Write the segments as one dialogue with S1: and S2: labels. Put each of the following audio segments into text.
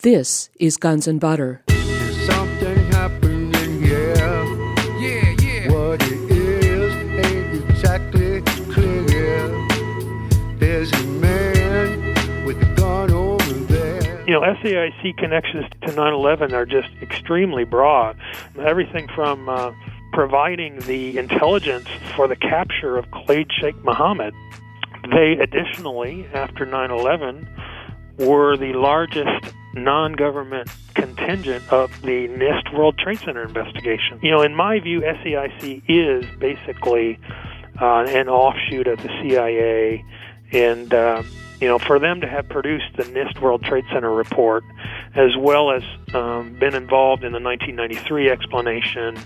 S1: This is Guns and Butter.
S2: Yeah.
S3: Yeah, yeah.
S2: What it is ain't exactly clear. There's a man with a gun over there.
S4: You know, SAIC connections to 9 11 are just extremely broad. Everything from uh, providing the intelligence for the capture of Khalid Sheikh Mohammed. They additionally, after 9 11, were the largest non government contingent of the NIST World Trade Center investigation. You know, in my view, SAIC is basically uh, an offshoot of the CIA, and uh, you know, for them to have produced the NIST World Trade Center report, as well as um, been involved in the 1993 explanation,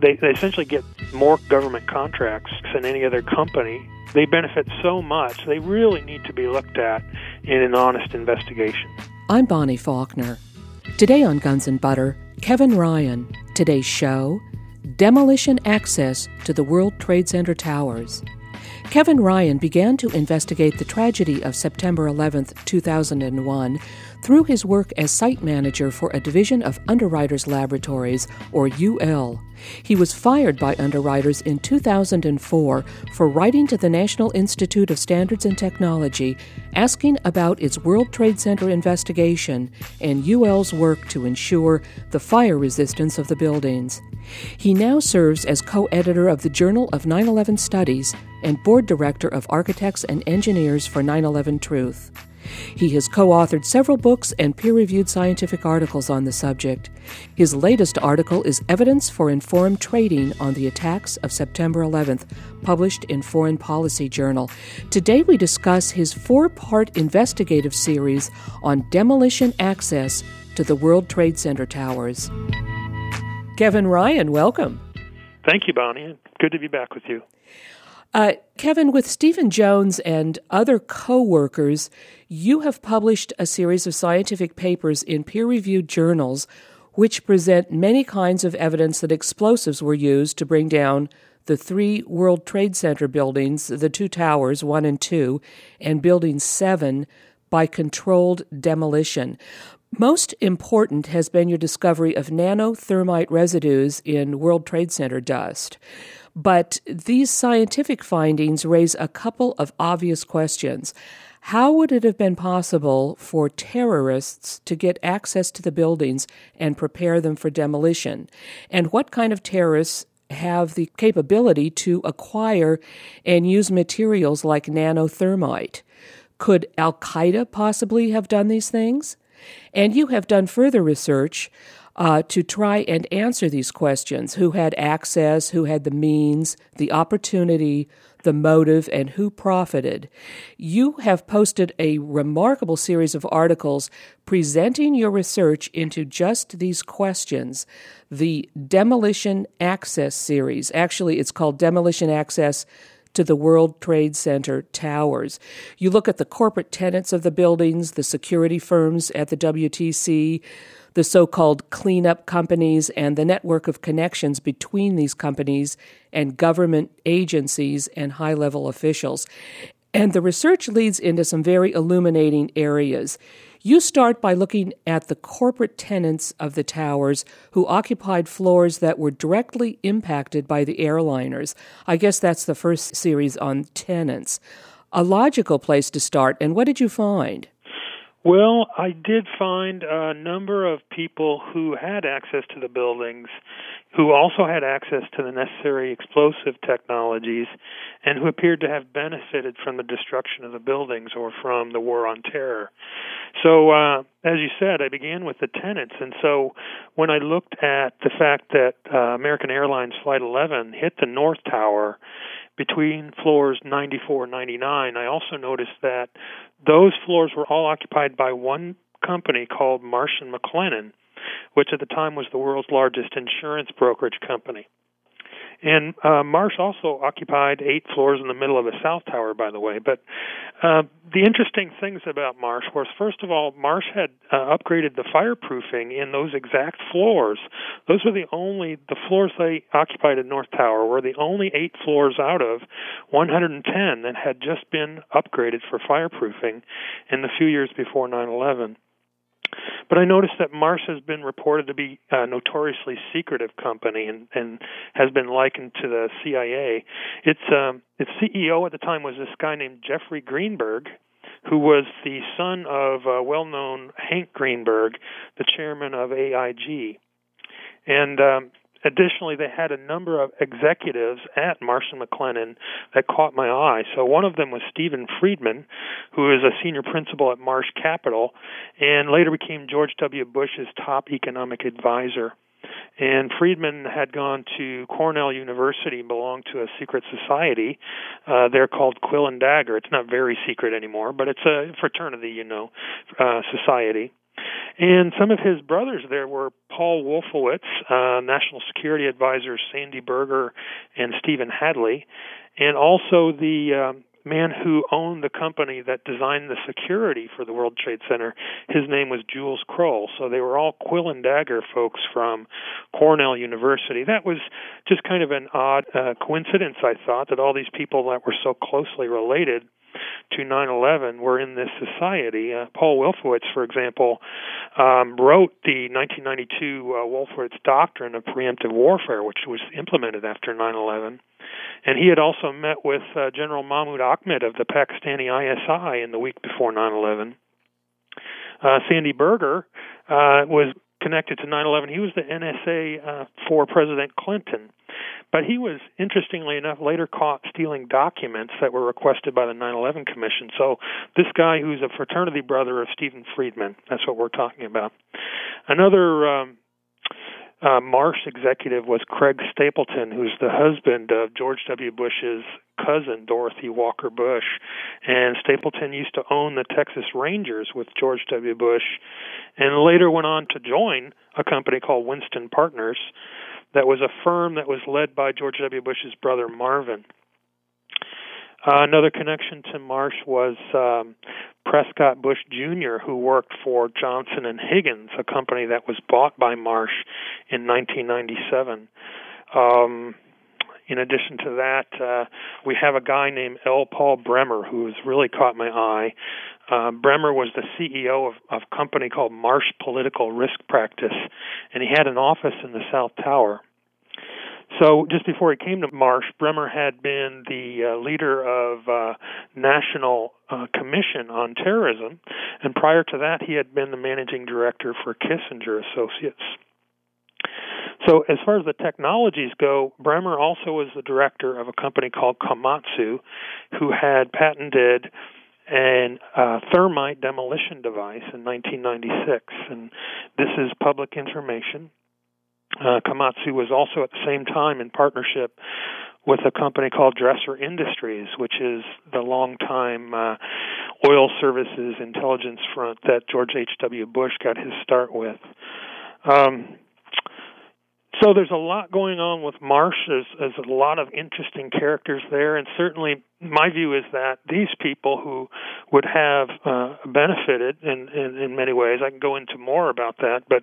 S4: they, they essentially get more government contracts than any other company. They benefit so much, they really need to be looked at in an honest investigation.
S1: I'm Bonnie Faulkner. Today on Guns and Butter, Kevin Ryan. Today's show Demolition Access to the World Trade Center Towers. Kevin Ryan began to investigate the tragedy of September 11, 2001, through his work as site manager for a division of Underwriters Laboratories, or UL. He was fired by Underwriters in 2004 for writing to the National Institute of Standards and Technology asking about its World Trade Center investigation and UL's work to ensure the fire resistance of the buildings. He now serves as co editor of the Journal of 9 11 Studies and board director of Architects and Engineers for 9 11 Truth. He has co authored several books and peer reviewed scientific articles on the subject. His latest article is Evidence for Informed Trading on the Attacks of September 11th, published in Foreign Policy Journal. Today we discuss his four part investigative series on demolition access to the World Trade Center towers. Kevin Ryan, welcome.
S4: Thank you, Bonnie. Good to be back with you.
S1: Uh, Kevin, with Stephen Jones and other co workers, you have published a series of scientific papers in peer reviewed journals which present many kinds of evidence that explosives were used to bring down the three World Trade Center buildings, the two towers, one and two, and Building 7 by controlled demolition. Most important has been your discovery of nanothermite residues in World Trade Center dust. But these scientific findings raise a couple of obvious questions. How would it have been possible for terrorists to get access to the buildings and prepare them for demolition? And what kind of terrorists have the capability to acquire and use materials like nanothermite? Could Al Qaeda possibly have done these things? And you have done further research uh, to try and answer these questions who had access, who had the means, the opportunity, the motive, and who profited. You have posted a remarkable series of articles presenting your research into just these questions. The Demolition Access series, actually, it's called Demolition Access to the World Trade Center towers. You look at the corporate tenants of the buildings, the security firms at the WTC, the so called cleanup companies, and the network of connections between these companies and government agencies and high level officials. And the research leads into some very illuminating areas. You start by looking at the corporate tenants of the towers who occupied floors that were directly impacted by the airliners. I guess that's the first series on tenants. A logical place to start, and what did you find?
S4: Well, I did find a number of people who had access to the buildings, who also had access to the necessary explosive technologies, and who appeared to have benefited from the destruction of the buildings or from the war on terror. So, uh, as you said, I began with the tenants, and so when I looked at the fact that uh, American Airlines Flight 11 hit the North Tower between floors 94 and 99, I also noticed that those floors were all occupied by one company called Marsh and McLennan, which at the time was the world's largest insurance brokerage company. And uh, Marsh also occupied eight floors in the middle of the South Tower, by the way. But uh, the interesting things about Marsh was, first of all, Marsh had uh, upgraded the fireproofing in those exact floors. Those were the only the floors they occupied at North Tower were the only eight floors out of 110 that had just been upgraded for fireproofing in the few years before 9/11. But I noticed that Marsh has been reported to be a notoriously secretive company and, and has been likened to the CIA. Its um, its CEO at the time was this guy named Jeffrey Greenberg, who was the son of uh, well-known Hank Greenberg, the chairman of AIG. And um, additionally, they had a number of executives at Marsh McLennan that caught my eye. So one of them was Stephen Friedman, who is a senior principal at Marsh Capital, and later became George W. Bush's top economic advisor. And Friedman had gone to Cornell University, and belonged to a secret society. Uh, they're called Quill and Dagger. It's not very secret anymore, but it's a fraternity, you know, uh, society. And some of his brothers there were Paul Wolfowitz, uh, National Security Advisor Sandy Berger, and Stephen Hadley, and also the um, man who owned the company that designed the security for the World Trade Center. His name was Jules Kroll. So they were all quill and dagger folks from Cornell University. That was just kind of an odd uh, coincidence, I thought, that all these people that were so closely related to 9/11 were in this society. Uh, Paul Wolfowitz, for example, um, wrote the 1992 uh, Wolfowitz Doctrine of Preemptive Warfare, which was implemented after 9/11. And he had also met with uh, General Mahmoud Ahmed of the Pakistani ISI in the week before 9/11. Uh, Sandy Berger uh, was connected to 9/11. He was the NSA uh, for President Clinton, but he was interestingly enough later caught stealing documents that were requested by the 9/11 Commission. So this guy, who's a fraternity brother of Stephen Friedman, that's what we're talking about. Another um, uh, Marsh executive was Craig Stapleton, who's the husband of George W. Bush's cousin, Dorothy Walker Bush. And Stapleton used to own the Texas Rangers with George W. Bush, and later went on to join a company called Winston Partners, that was a firm that was led by George W. Bush's brother Marvin. Uh, another connection to Marsh was um, Prescott Bush Jr., who worked for Johnson and Higgins, a company that was bought by Marsh in 1997. Um, in addition to that, uh, we have a guy named L. Paul Bremer who has really caught my eye. Uh, Bremer was the CEO of, of a company called Marsh Political Risk Practice, and he had an office in the South Tower. So just before he came to Marsh, Bremer had been the uh, leader of uh, National uh, Commission on Terrorism, and prior to that, he had been the managing director for Kissinger Associates. So, as far as the technologies go, Bremer also was the director of a company called Komatsu, who had patented an uh, thermite demolition device in 1996, and this is public information. Uh, Komatsu was also at the same time in partnership with a company called Dresser Industries, which is the longtime uh, oil services intelligence front that George H.W. Bush got his start with. Um, so there's a lot going on with Marsh. There's, there's a lot of interesting characters there, and certainly my view is that these people who would have uh, benefited in, in in many ways. I can go into more about that, but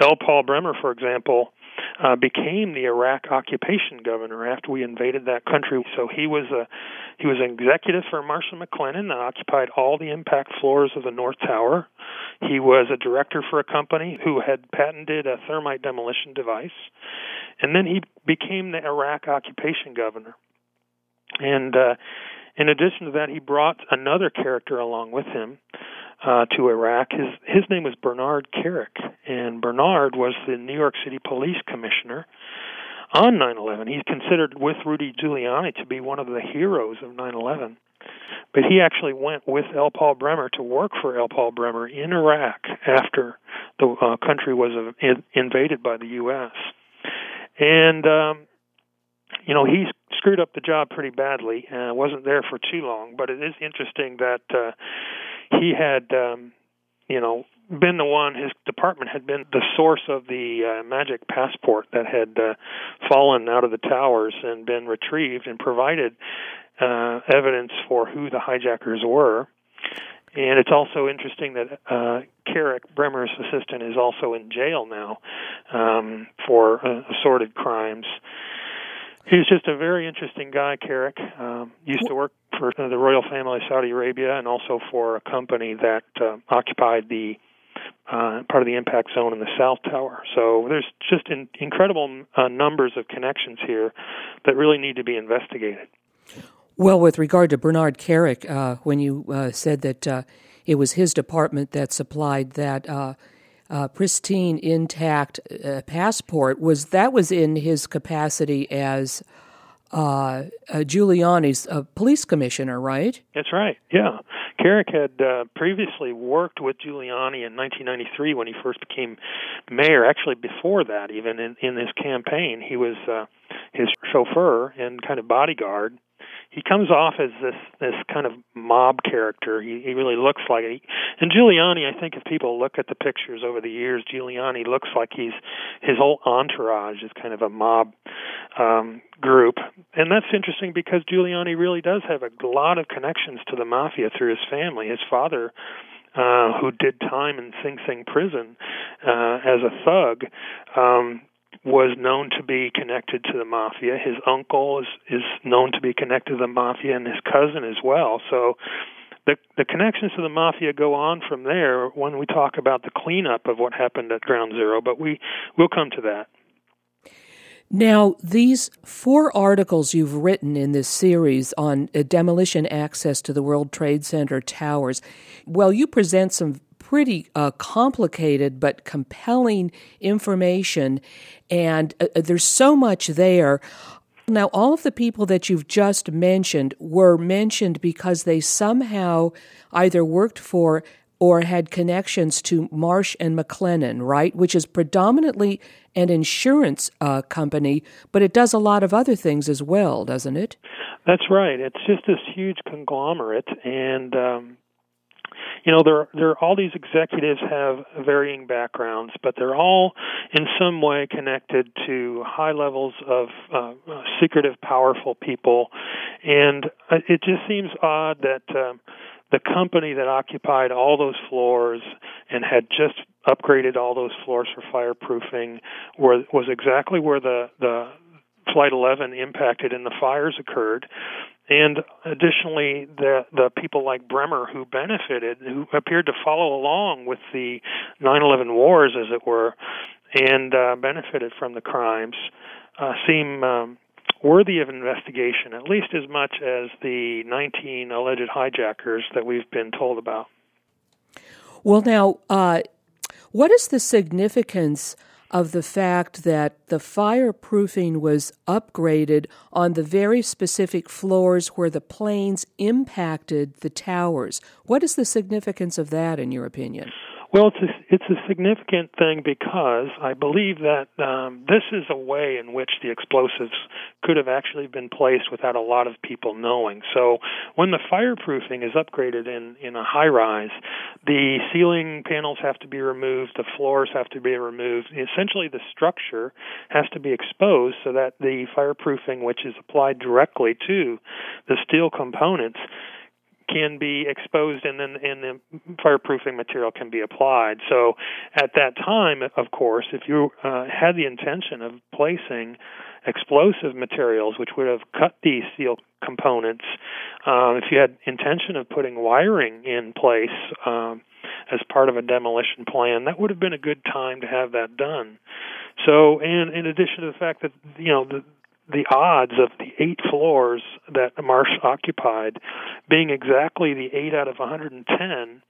S4: L. Paul Bremer, for example, uh, became the Iraq occupation governor after we invaded that country. So he was a he was an executive for Marsh and McLennan that occupied all the impact floors of the North Tower. He was a director for a company who had patented a thermite demolition device, and then he became the Iraq occupation governor. And uh, in addition to that, he brought another character along with him uh, to Iraq. His his name was Bernard Kerik, and Bernard was the New York City Police Commissioner on 9/11. He's considered with Rudy Giuliani to be one of the heroes of 9/11. But he actually went with L. Paul Bremer to work for L. Paul Bremer in Iraq after the uh, country was uh, in, invaded by the U.S. And um, you know he screwed up the job pretty badly. Uh, wasn't there for too long, but it is interesting that uh, he had, um, you know, been the one. His department had been the source of the uh, magic passport that had uh, fallen out of the towers and been retrieved, and provided uh, evidence for who the hijackers were. And it's also interesting that uh, Kerik, Bremer's assistant, is also in jail now um, for uh, assorted crimes. He's just a very interesting guy, Kerik. Um, used to work for the royal family of Saudi Arabia and also for a company that uh, occupied the uh, part of the impact zone in the South Tower. So there's just in, incredible uh, numbers of connections here that really need to be investigated.
S1: Well, with regard to Bernard Kerik, uh, when you uh, said that uh, it was his department that supplied that uh, uh, pristine, intact uh, passport, was that was in his capacity as Giuliani's police commissioner, right?
S4: That's right. Yeah, Kerik had previously worked with Giuliani in 1993 when he first became mayor. Actually, before that, even in in his campaign, he was his chauffeur and kind of bodyguard he comes off as this this kind of mob character. He he really looks like it. And Giuliani, I think if people look at the pictures over the years, Giuliani looks like he's his whole entourage is kind of a mob um group. And that's interesting because Giuliani really does have a lot of connections to the mafia through his family. His father uh, who did time in Sing Sing prison uh, as a thug, um, was known to be connected to the mafia. His uncle is is known to be connected to the mafia, and his cousin as well. So the the connections to the mafia go on from there when we talk about the cleanup of what happened at Ground Zero. But we will come to that.
S1: Now, these four articles you've written in this series on uh, demolition access to the World Trade Center towers, well, you present some pretty uh, complicated but compelling information, and uh, uh, there's so much there. Now, all of the people that you've just mentioned were mentioned because they somehow either worked for or had connections to Marsh and McLennan, right? Which is predominantly an insurance uh, company, but it does a lot of other things as well, doesn't it?
S4: That's right. It's just this huge conglomerate, and um, you know there there all these executives have varying backgrounds but they're all in some way connected to high levels of uh, secretive powerful people. And it just seems odd that um, the company that occupied all those floors and had just upgraded all those floors for fireproofing were, was exactly where the the Flight 11 impacted and the fires occurred and additionally the the people like Bremer who benefited who appeared to follow along with the 9/11 wars as it were and uh, benefited from the crimes uh, seem um, worthy of investigation at least as much as the 19 alleged hijackers that we've been told about.
S1: Well now uh, what is the significance of the fact that the fireproofing was upgraded on the very specific floors where the planes impacted the towers. What is the significance of that, in your opinion?
S4: Well, it's a, it's a significant thing because I believe that um, this is a way in which the explosives could have actually been placed without a lot of people knowing. So when the fireproofing is upgraded in, in a high rise, the ceiling panels have to be removed, the floors have to be removed. Essentially, the structure has to be exposed so that the fireproofing, which is applied directly to the steel components, can be exposed and then and the fireproofing material can be applied. So at that time, of course, if you uh, had the intention of placing explosive materials which would have cut these steel components, uh, if you had intention of putting wiring in place um, as part of a demolition plan, that would have been a good time to have that done. So, and in addition to the fact that you know the the odds of the eight floors that Marsh occupied being exactly the eight out of 110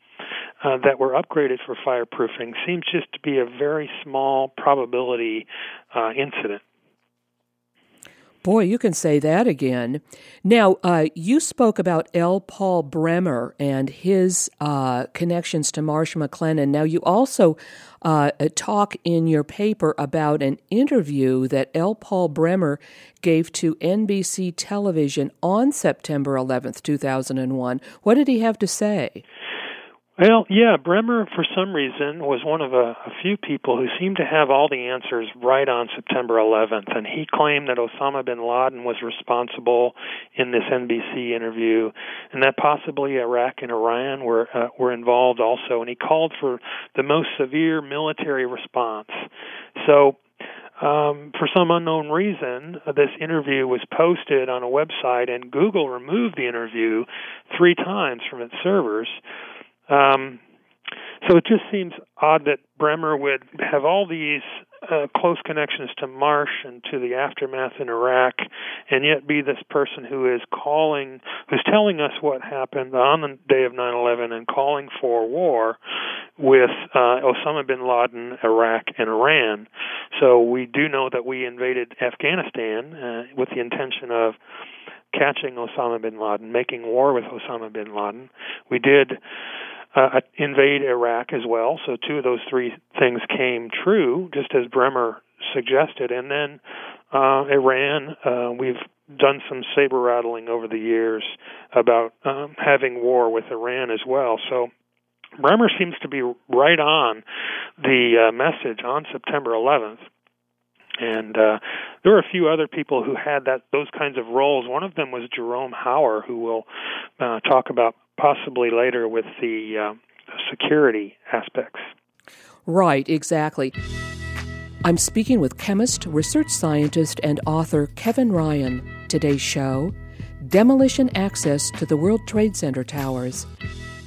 S4: uh, that were upgraded for fireproofing seems just to be a very small probability uh, incident.
S1: Boy, you can say that again. Now, uh, you spoke about L. Paul Bremer and his uh, connections to Marsh McLennan. Now, you also uh, talk in your paper about an interview that L. Paul Bremer gave to NBC television on September 11th, 2001. What did he have to say?
S4: Well, yeah, Bremer, for some reason, was one of a, a few people who seemed to have all the answers right on September 11th, and he claimed that Osama bin Laden was responsible in this NBC interview, and that possibly Iraq and Iran were uh, were involved also, and he called for the most severe military response. So um, for some unknown reason, this interview was posted on a website, and Google removed the interview three times from its servers. Um, So it just seems odd that Bremer would have all these uh, close connections to Marsh and to the aftermath in Iraq, and yet be this person who is calling, who's telling us what happened on the day of 9/11 and calling for war with uh, Osama bin Laden, Iraq, and Iran. So we do know that we invaded Afghanistan uh, with the intention of catching Osama bin Laden, making war with Osama bin Laden. We did uh, invade Iraq as well. So two of those three things came true, just as Bremer suggested. And then uh, Iran, uh, we've done some saber rattling over the years about um, having war with Iran as well. So Bremer seems to be right on the uh, message on September 11th. And uh, there were a few other people who had that those kinds of roles. One of them was Jerome Hauer, who we'll uh, talk about possibly later with the uh, security aspects.
S1: Right, exactly. I'm speaking with chemist, research scientist, and author Kevin Ryan. Today's show Demolition Access to the World Trade Center Towers.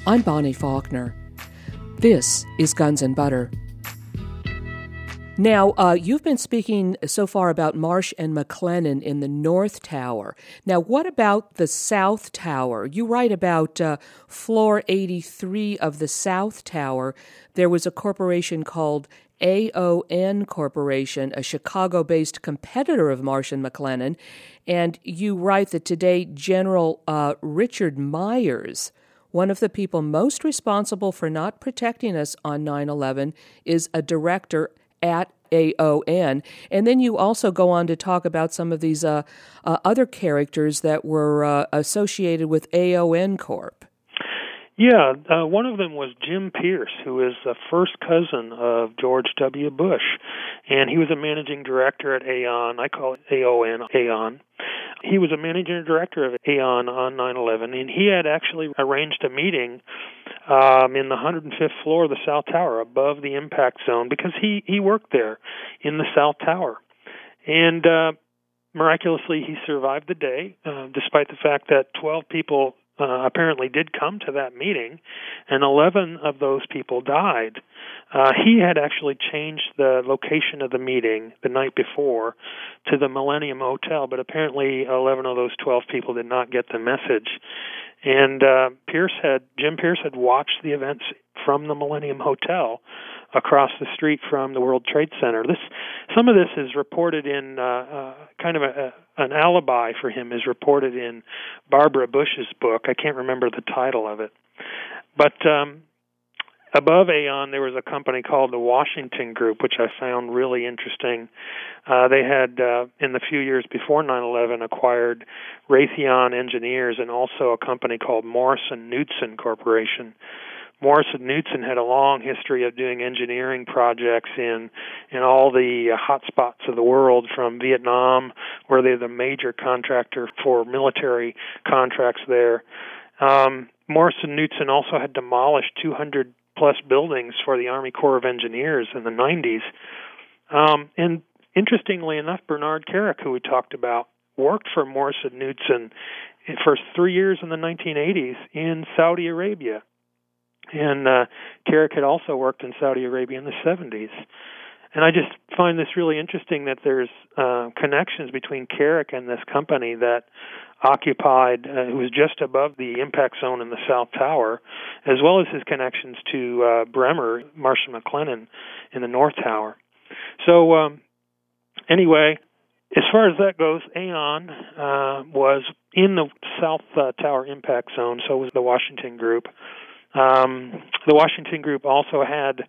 S1: I'm Bonnie Faulkner. This is Guns and Butter. Now, uh, you've been speaking so far about Marsh and McLennan in the North Tower. Now, what about the South Tower? You write about uh, floor 83 of the South Tower. There was a corporation called AON Corporation, a Chicago based competitor of Marsh and McLennan. And you write that today General uh, Richard Myers, one of the people most responsible for not protecting us on 9 11, is a director at AON. And then you also go on to talk about some of these uh, uh, other characters that were uh, associated with AON Corp.
S4: Yeah, uh, one of them was Jim Pierce, who is the first cousin of George W. Bush, and he was a managing director at Aon. I call it AON, Aon. He was a managing director of Aon on 9/11, and he had actually arranged a meeting um, in the 105th floor of the South Tower, above the impact zone, because he he worked there in the South Tower, and uh, miraculously he survived the day, uh, despite the fact that 12 people uh, apparently did come to that meeting, and 11 of those people died. Uh, he had actually changed the location of the meeting the night before to the Millennium Hotel, but apparently 11 of those 12 people did not get the message. And uh, Pierce had Jim Pierce had watched the events from the Millennium Hotel across the street from the World Trade Center. This some of this is reported in uh, uh, kind of a, a, an alibi for him is reported in Barbara Bush's book. I can't remember the title of it, but um, above Aon there was a company called the Washington Group, which I found really interesting. Uh, they had uh, in the few years before 9/11 acquired Raytheon Engineers and also a company called Morrison Knudsen Corporation Morrison Knudsen had a long history of doing engineering projects in in all the uh, hot spots of the world, from Vietnam, where they're the major contractor for military contracts there. Um, Morrison Knudsen also had demolished 200 plus buildings for the Army Corps of Engineers in the 90s. Um, and interestingly enough, Bernard Kerik, who we talked about, worked for Morrison Knudsen for three years in the 1980s in Saudi Arabia and uh, Kerik had also worked in Saudi Arabia in the 70s. And I just find this really interesting that there's uh, connections between Kerik and this company that occupied, uh, who was just above the impact zone in the South Tower, as well as his connections to uh, Bremer, Marsh and McLennan in the North Tower. So, um, anyway, as far as that goes, Aon uh, was in the South uh, Tower impact zone, so was the Washington Group. Um, the Washington Group also had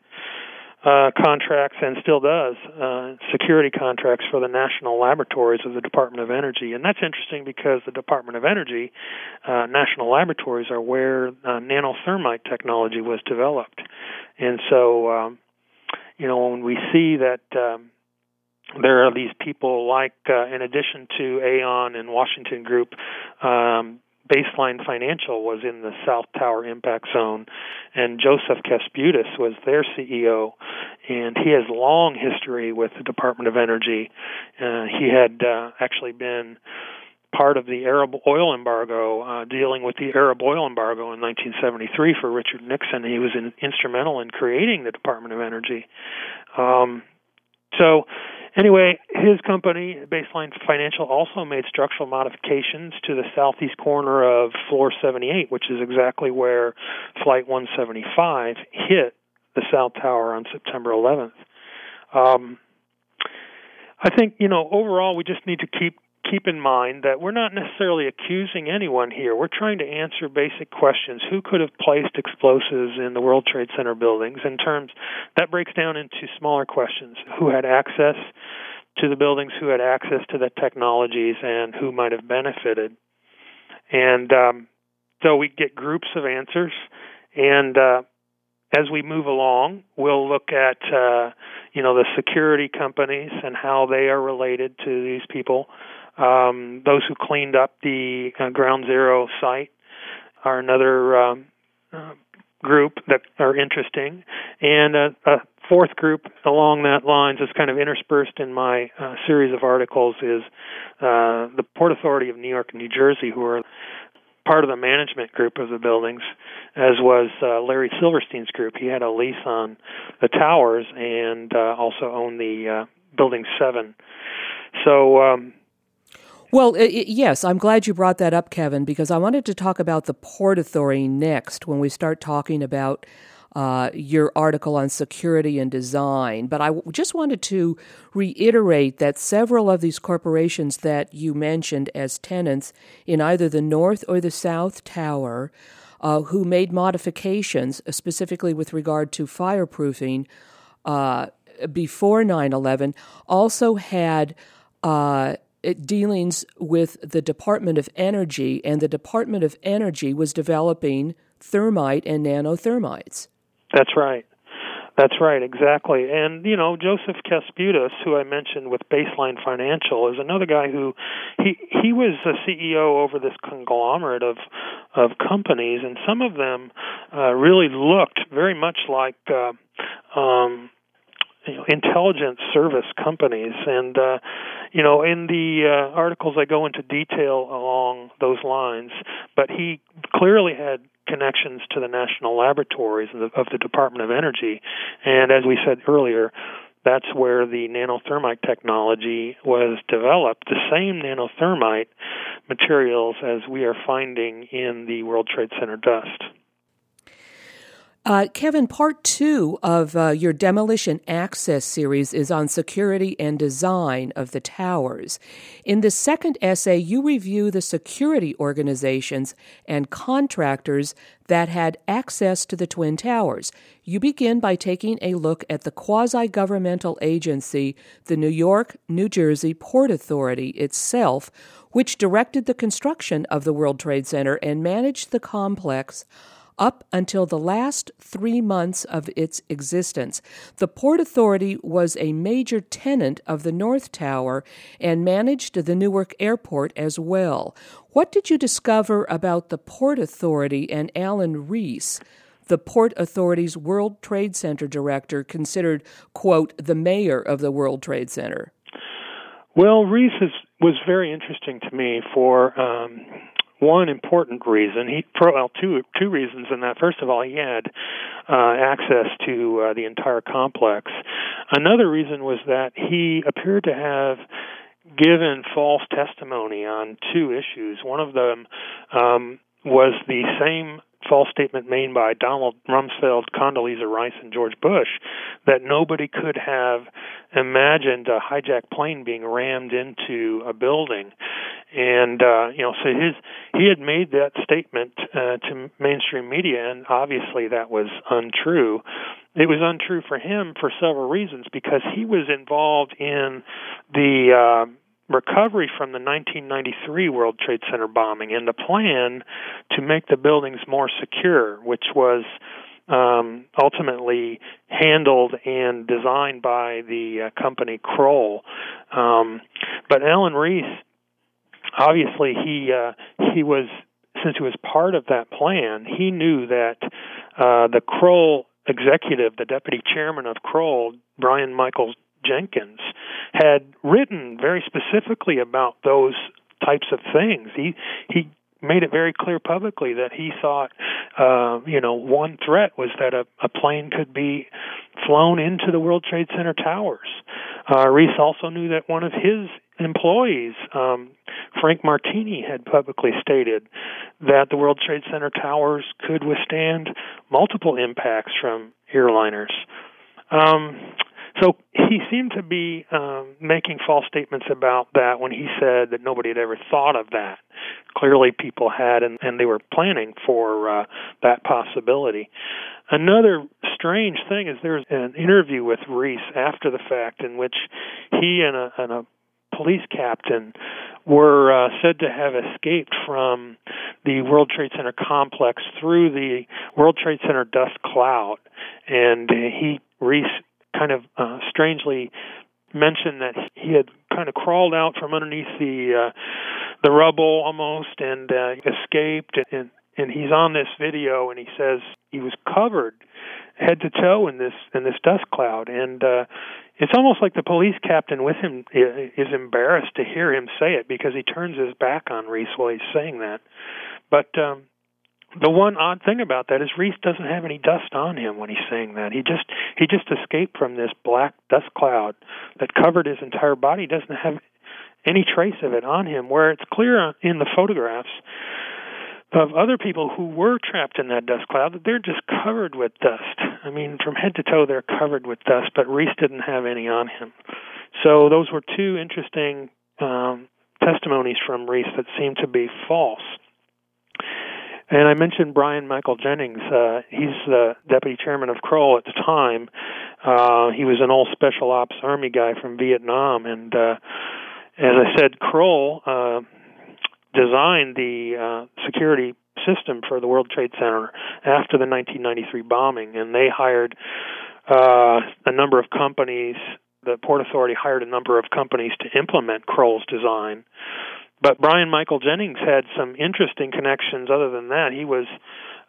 S4: uh, contracts and still does uh, security contracts for the national laboratories of the Department of Energy, and that's interesting because the Department of Energy uh, national laboratories are where uh, nanothermite technology was developed, and so um, you know when we see that. Um, there are these people like, uh, in addition to Aon and Washington Group, um, Baseline Financial was in the South Tower impact zone, and Joseph Kasputis was their CEO, and he has long history with the Department of Energy. Uh, he had uh, actually been part of the Arab oil embargo, uh, dealing with the Arab oil embargo in 1973 for Richard Nixon. He was in, instrumental in creating the Department of Energy. Um, so, anyway, his company, Baseline Financial, also made structural modifications to the southeast corner of Floor 78, which is exactly where Flight 175 hit the South Tower on September 11th. Um, I think you know overall we just need to keep keep in mind that we're not necessarily accusing anyone here. We're trying to answer basic questions. Who could have placed explosives in the World Trade Center buildings? In terms that breaks down into smaller questions. Who had access to the buildings? Who had access to the technologies? And who might have benefited? And um, so we get groups of answers. And uh, as we move along, we'll look at uh, you know the security companies and how they are related to these people. Um, those who cleaned up the uh, Ground Zero site are another um, uh, group that are interesting, and a, a fourth group along that lines is kind of interspersed in my uh, series of articles is uh, the Port Authority of New York and New Jersey, who are part of the management group of the buildings, as was uh, Larry Silverstein's group. He had a lease on the towers and uh, also owned the uh, Building Seven. So. Um,
S1: well, yes, I'm glad you brought that up, Kevin, because I wanted to talk about the Port Authority next when we start talking about uh, your article on security and design, but I just wanted to reiterate that several of these corporations that you mentioned as tenants in either the North or the South Tower, uh, who made modifications, uh, specifically with regard to fireproofing, uh, before 9 11, also had uh, dealings with the Department of Energy, and the Department of Energy was developing thermite and nanothermites.
S4: That's right. That's right, exactly. And you know, Joseph Kasputis, who I mentioned with Baseline Financial, is another guy who he he was a CEO over this conglomerate of of companies, and some of them uh, really looked very much like. Uh, um, you know, intelligence service companies and uh you know in the uh, articles i go into detail along those lines but he clearly had connections to the national laboratories of the, of the Department of Energy. And as we said earlier, that's where the nanothermite technology was developed, the same nanothermite materials as we are finding in the World Trade Center dust.
S1: Uh, Kevin, part two of uh, your demolition access series is on security and design of the towers. In the second essay, you review the security organizations and contractors that had access to the Twin Towers. You begin by taking a look at the quasi governmental agency, the New York, New Jersey Port Authority itself, which directed the construction of the World Trade Center and managed the complex up until the last three months of its existence. The Port Authority was a major tenant of the North Tower and managed the Newark Airport as well. What did you discover about the Port Authority and Alan Reiss? the Port Authority's World Trade Center director, considered, quote, the mayor of the World Trade Center?
S4: Well, Reiss is, was very interesting to me for um, one important reason. He well two two reasons in that. First of all, he had uh, access to uh, the entire complex. Another reason was that he appeared to have given false testimony on two issues. One of them um, was the same false statement made by Donald Rumsfeld, Condoleezza Rice, and George Bush that nobody could have imagined a hijacked plane being rammed into a building. And uh, you know, so his he had made that statement uh, to mainstream media, and obviously that was untrue. It was untrue for him for several reasons because he was involved in the uh, recovery from the 1993 World Trade Center bombing and the plan to make the buildings more secure, which was um, ultimately handled and designed by the uh, company Kroll. Um, but Alan Reiss, obviously, he uh, he was since he was part of that plan, he knew that uh, the Kroll executive, the deputy chairman of Kroll, Brian Michael Jenkins, had written very specifically about those types of things. He he made it very clear publicly that he thought, uh, you know, one threat was that a, a plane could be flown into the World Trade Center towers. Uh, Reiss also knew that one of his employees, um, Frank Martini, had publicly stated that the World Trade Center towers could withstand multiple impacts from airliners. Um, so he seemed to be um, making false statements about that when he said that nobody had ever thought of that. Clearly, people had, and, and they were planning for uh, that possibility. Another strange thing is there's an interview with Reiss after the fact in which he and a, and a police captain were uh, said to have escaped from the World Trade Center complex through the World Trade Center dust cloud, and he Reiss kind of uh, strangely mentioned that he had kind of crawled out from underneath the uh, the rubble almost and uh, escaped. And and he's on this video and he says he was covered head to toe in this in this dust cloud. And uh it's almost like the police captain with him is embarrassed to hear him say it because he turns his back on Reiss while he's saying that. But um the one odd thing about that is Reiss doesn't have any dust on him when he's saying that. He just he just escaped from this black dust cloud that covered his entire body. He doesn't have any trace of it on him. Where it's clear in the photographs of other people who were trapped in that dust cloud that they're just covered with dust. I mean, from head to toe they're covered with dust, but Reiss didn't have any on him. So those were two interesting um, testimonies from Reiss that seemed to be false. And I mentioned Brian Michael Jenkins. Uh, he's the deputy chairman of Kroll at the time. Uh, he was an old special ops army guy from Vietnam, and uh, as I said, Kroll uh, designed the uh, security system for the World Trade Center after the 1993 bombing, and they hired uh, a number of companies. The Port Authority hired a number of companies to implement Kroll's design. But Brian Michael Jenkins had some interesting connections. Other than that, he was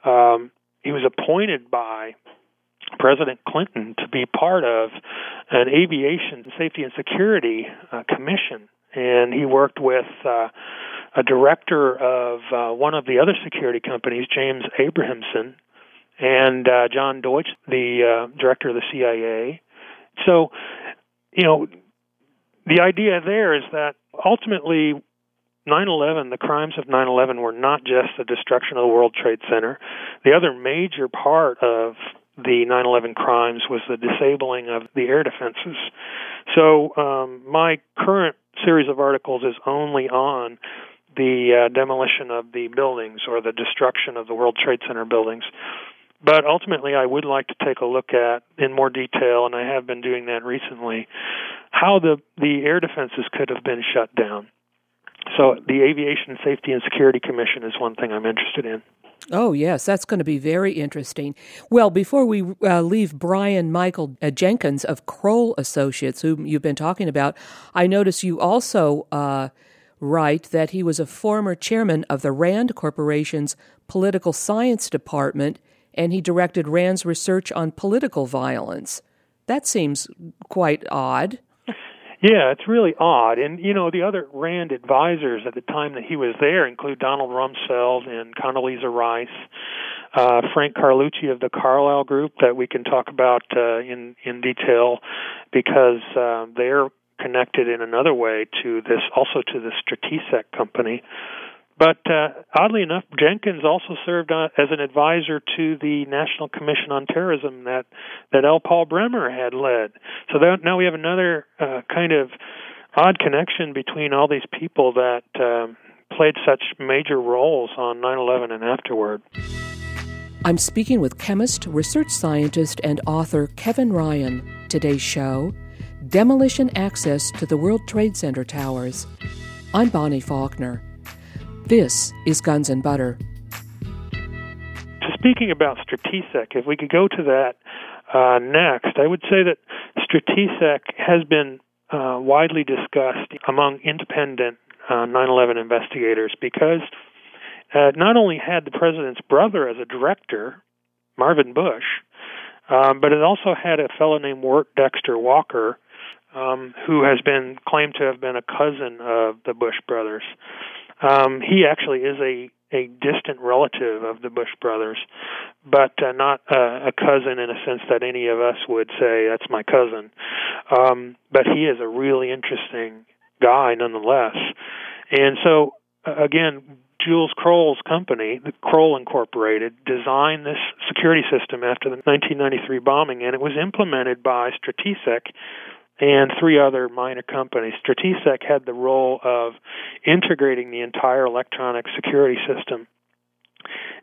S4: um, he was appointed by President Clinton to be part of an aviation safety and security uh, commission, and he worked with uh, a director of uh, one of the other security companies, James Abrahamson, and uh, John Deutsch, the uh, director of the CIA. So, you know, the idea there is that ultimately 9/11, the crimes of 9/11 were not just the destruction of the World Trade Center. The other major part of the 9/11 crimes was the disabling of the air defenses. So um, my current series of articles is only on the uh, demolition of the buildings or the destruction of the World Trade Center buildings. But ultimately, I would like to take a look at in more detail, and I have been doing that recently, how the the air defenses could have been shut down. So the Aviation Safety and Security Commission is one thing I'm interested in.
S1: Oh, yes, that's going to be very interesting. Well, before we uh, leave Brian Michael uh, Jenkins of Kroll Associates, whom you've been talking about, I notice you also uh, write that he was a former chairman of the RAND Corporation's Political Science Department and he directed RAND's research on political violence. That seems quite odd.
S4: Yeah, it's really odd. And, you know, the other RAND advisors at the time that he was there include Donald Rumsfeld and Condoleezza Rice, uh, Frank Carlucci of the Carlyle Group that we can talk about uh, in, in detail because uh, they're connected in another way to this, also to the Stratesec company. But uh, oddly enough, Jenkins also served uh, as an advisor to the National Commission on Terrorism that that L. Paul Bremer had led. So that, now we have another uh, kind of odd connection between all these people that um, played such major roles on 9/11 and afterward.
S1: I'm speaking with chemist, research scientist, and author Kevin Ryan. Today's show: Demolition Access to the World Trade Center Towers. I'm Bonnie Faulkner. This is Guns and Butter.
S4: Speaking about Stratesec, if we could go to that uh, next, I would say that Stratesec has been uh, widely discussed among independent uh, 9/11 investigators because uh, not only had the president's brother as a director, Marvin Bush, um, but it also had a fellow named Wirt Dexter Walker um, who has been claimed to have been a cousin of the Bush brothers. Um, he actually is a a distant relative of the Bush brothers, but uh, not uh, a cousin in a sense that any of us would say that's my cousin. Um, but he is a really interesting guy nonetheless. And so again, Jules Kroll's company, the Kroll Incorporated, designed this security system after the 1993 bombing, and it was implemented by Stratesec and three other minor companies. Stratesec had the role of integrating the entire electronic security system.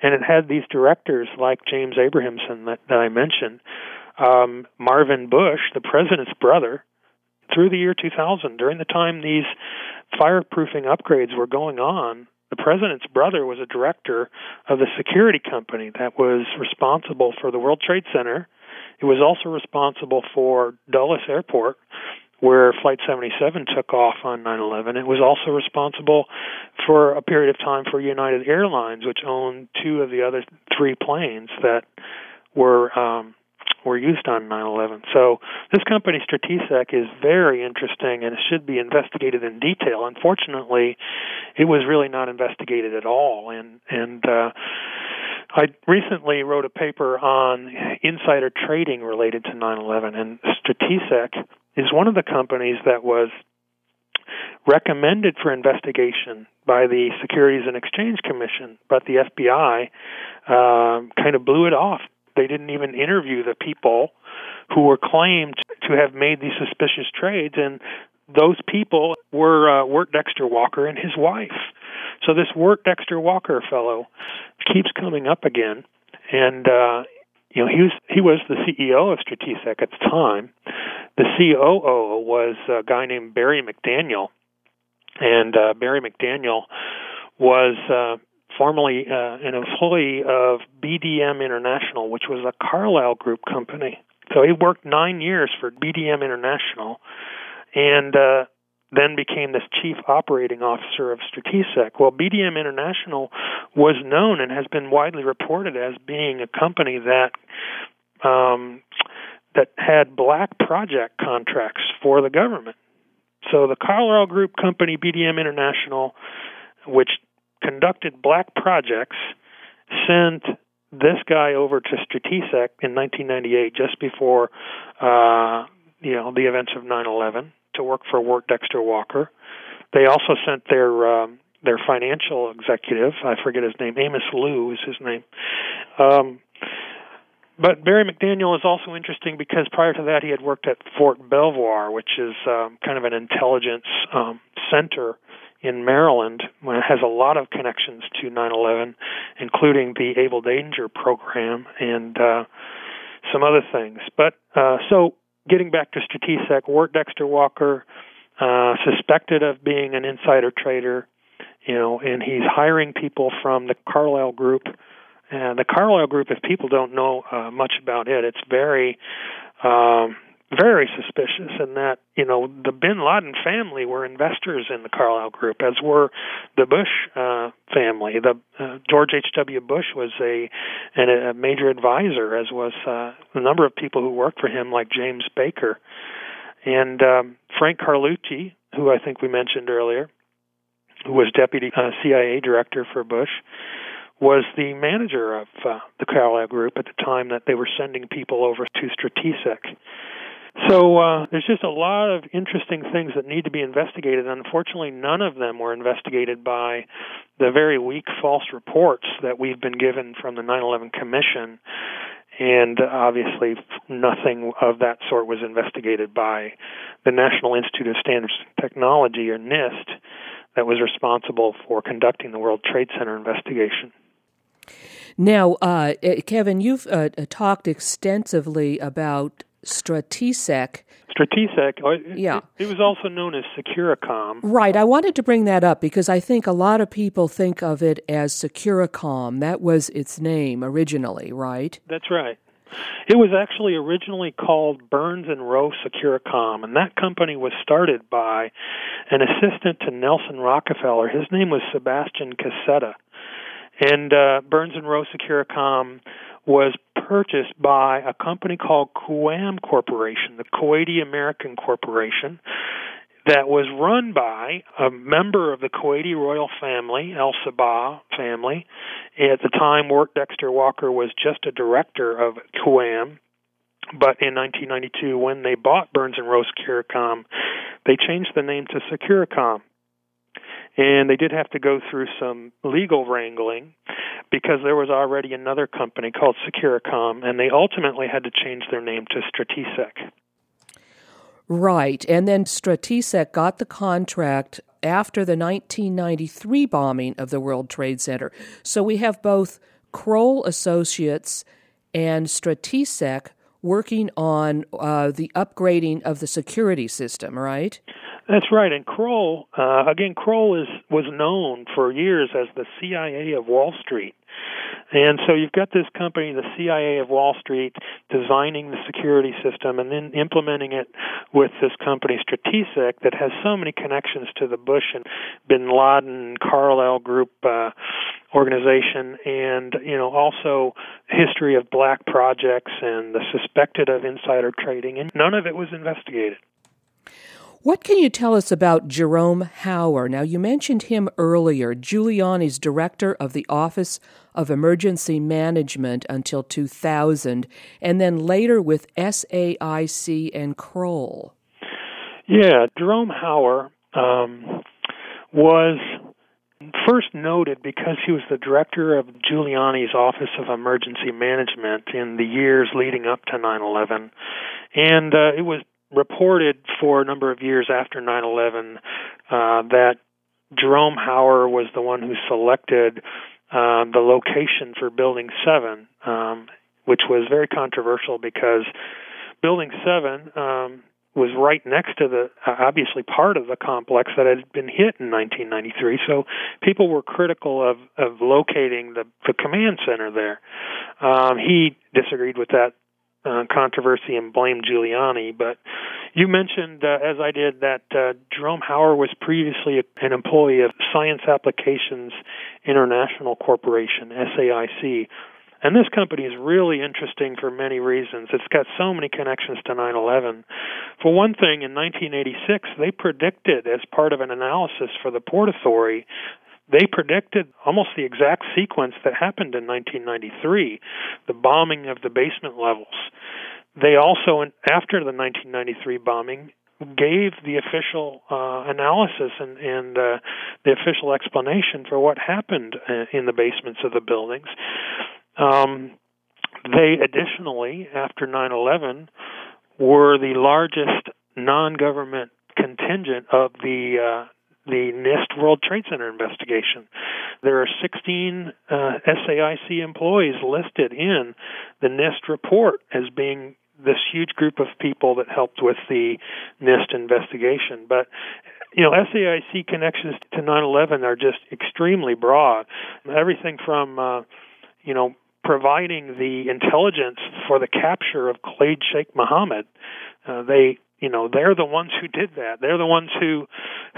S4: And it had these directors like James Abrahamson that, that I mentioned, um, Marvin Bush, the president's brother, through the year 2000, during the time these fireproofing upgrades were going on, the president's brother was a director of the security company that was responsible for the World Trade Center. It was also responsible for Dulles Airport, where Flight 77 took off on 9/11. It was also responsible for a period of time for United Airlines, which owned two of the other three planes that were um, were used on 9/11. So this company Stratesec is very interesting and it should be investigated in detail. Unfortunately, it was really not investigated at all, and and uh, I recently wrote a paper on insider trading related to 9/11, and Stratesec is one of the companies that was recommended for investigation by the Securities and Exchange Commission, but the FBI uh, kind of blew it off. They didn't even interview the people who were claimed to have made these suspicious trades, and those people were uh, Wirt Dexter Walker and his wife. So this Wirt Dexter Walker fellow keeps coming up again, and uh, you know he was he was the CEO of Stratesec at the time. The COO was a guy named Barry McDaniel, and uh, Barry McDaniel was uh, formerly uh, an employee of BDM International, which was a Carlyle Group company. So he worked nine years for BDM International, and uh, then became this chief operating officer of Stratesec. Well, BDM International was known and has been widely reported as being a company that um, that had black project contracts for the government. So the Carlyle Group company, BDM International, which conducted black projects, sent this guy over to Stratesec in 1998, just before uh, you know the events of 9/11, to work for Wirt Dexter Walker. They also sent their um, their financial executive, I forget his name, Amos Liu is his name. Um, but Barry McDaniel is also interesting because prior to that he had worked at Fort Belvoir, which is um, kind of an intelligence um, center in Maryland it has a lot of connections to 9/11, including the Able Danger program and uh, some other things. But uh, so, getting back to Stratesec, Wirt Dexter Walker, uh, suspected of being an insider trader, you know, and he's hiring people from the Carlyle Group. And the Carlyle Group, if people don't know uh, much about it, it's very um, very suspicious in that you know the Bin Laden family were investors in the Carlyle Group, as were the Bush uh, family. The uh, George H. W. Bush was a and a major advisor, as was uh, a number of people who worked for him, like James Baker and um, Frank Carlucci, who I think we mentioned earlier, who was deputy uh, CIA director for Bush was the manager of uh, the Carlyle Group at the time that they were sending people over to Stratesec. So uh, there's just a lot of interesting things that need to be investigated. Unfortunately, none of them were investigated by the very weak false reports that we've been given from the 9/11 Commission, and obviously nothing of that sort was investigated by the National Institute of Standards and Technology, or NIST, that was responsible for conducting the World Trade Center investigation.
S1: Now, uh, Kevin, you've uh, talked extensively about Stratesec.
S4: Stratesec, oh,
S1: yeah.
S4: It, it, was also known as Securicom.
S1: Right. I wanted to bring that up because I think a lot of people think of it as Securicom. That was its name originally, right?
S4: That's right. It was actually originally called Burns and Roe Securicom, and that company was started by an assistant to Nelson Rockefeller. His name was Sebastian Cassetta. And uh, Burns and Roe Securicom was purchased by a company called KuwAm Corporation, the Kuwaiti American Corporation, that was run by a member of the Kuwaiti royal family, Al Sabah family. At the time, Wirt Dexter Walker was just a director of KuwAm. But in 1992, when they bought Burns and Roe Securicom, they changed the name to Securicom. And they did have to go through some legal wrangling because there was already another company called Securicom, and they ultimately had to change their name to Stratesec.
S1: Right. And then Stratesec got the contract after the 1993 bombing of the World Trade Center. So we have both Kroll Associates and Stratesec working on uh, the upgrading of the security system, right?
S4: That's right. And Kroll, uh, again, Kroll is was known for years as the CIA of Wall Street. And so you've got this company, the CIA of Wall Street, designing the security system and then implementing it with this company, Stratesec, that has so many connections to the Bush and Bin Laden, Carlyle Group uh, organization, and you know also history of black projects and the suspected of insider trading, and none of it was investigated.
S1: What can you tell us about Jerome Hauer? Now, you mentioned him earlier, Giuliani's director of the Office of Emergency Management until 2000, and then later with SAIC and Kroll.
S4: Yeah, Jerome Hauer um, was first noted because he was the director of Giuliani's Office of Emergency Management in the years leading up to 9 11. And uh, it was reported for a number of years after 9/11 uh, that Jerome Hauer was the one who selected uh, the location for Building 7, um, which was very controversial because Building 7 um, was right next to the uh, obviously part of the complex that had been hit in 1993. So people were critical of of locating the the command center there. Um, he disagreed with that uh, controversy and blame Giuliani. But you mentioned, uh, as I did, that uh, Jerome Hauer was previously an employee of Science Applications International Corporation, SAIC. And this company is really interesting for many reasons. It's got so many connections to 9 11. For one thing, in 1986, they predicted, as part of an analysis for the Port Authority, they predicted almost the exact sequence that happened in 1993, the bombing of the basement levels. They also, after the 1993 bombing, gave the official uh, analysis and, and uh, the official explanation for what happened uh, in the basements of the buildings. Um, they additionally, after 9 11, were the largest non government contingent of the uh, the NIST World Trade Center investigation. There are 16 uh, SAIC employees listed in the NIST report as being this huge group of people that helped with the NIST investigation. But you know, SAIC connections to 9/11 are just extremely broad. Everything from uh, you know providing the intelligence for the capture of Khalid Sheikh Mohammed. Uh, they you know they're the ones who did that they're the ones who